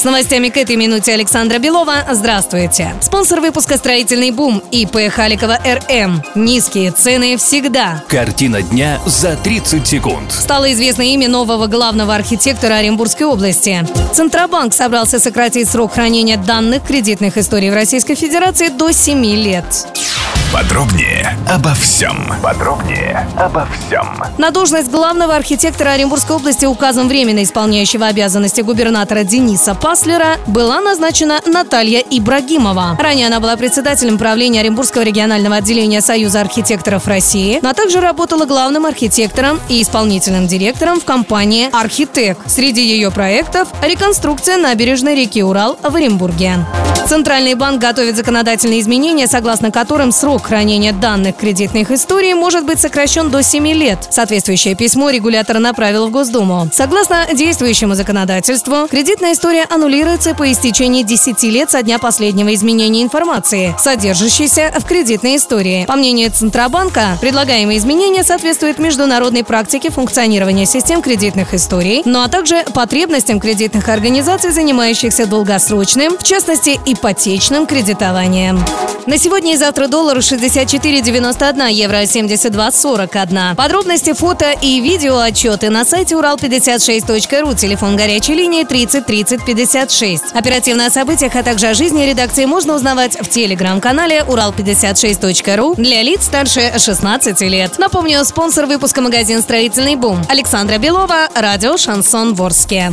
С новостями к этой минуте Александра Белова. Здравствуйте. Спонсор выпуска «Строительный бум» ИП Халикова РМ. Низкие цены всегда. Картина дня за 30 секунд. Стало известно имя нового главного архитектора Оренбургской области. Центробанк собрался сократить срок хранения данных кредитных историй в Российской Федерации до 7 лет. Подробнее обо всем. Подробнее обо всем. На должность главного архитектора Оренбургской области указом временно исполняющего обязанности губернатора Дениса Паслера была назначена Наталья Ибрагимова. Ранее она была председателем правления Оренбургского регионального отделения Союза архитекторов России, но также работала главным архитектором и исполнительным директором в компании «Архитек». Среди ее проектов – реконструкция набережной реки Урал в Оренбурге. Центральный банк готовит законодательные изменения, согласно которым срок хранения данных кредитных историй может быть сокращен до 7 лет. Соответствующее письмо регулятор направил в Госдуму. Согласно действующему законодательству, кредитная история аннулируется по истечении 10 лет со дня последнего изменения информации, содержащейся в кредитной истории. По мнению Центробанка, предлагаемые изменения соответствуют международной практике функционирования систем кредитных историй, ну а также потребностям кредитных организаций, занимающихся долгосрочным, в частности, ипотечным кредитованием. На сегодня и завтра доллар 64,91, евро 72,41. Подробности, фото и видео отчеты на сайте урал56.ру, телефон горячей линии 30 30 56. Оперативно о событиях, а также о жизни редакции можно узнавать в телеграм-канале урал56.ру для лиц старше 16 лет. Напомню, спонсор выпуска магазин «Строительный бум». Александра Белова, радио «Шансон Ворске».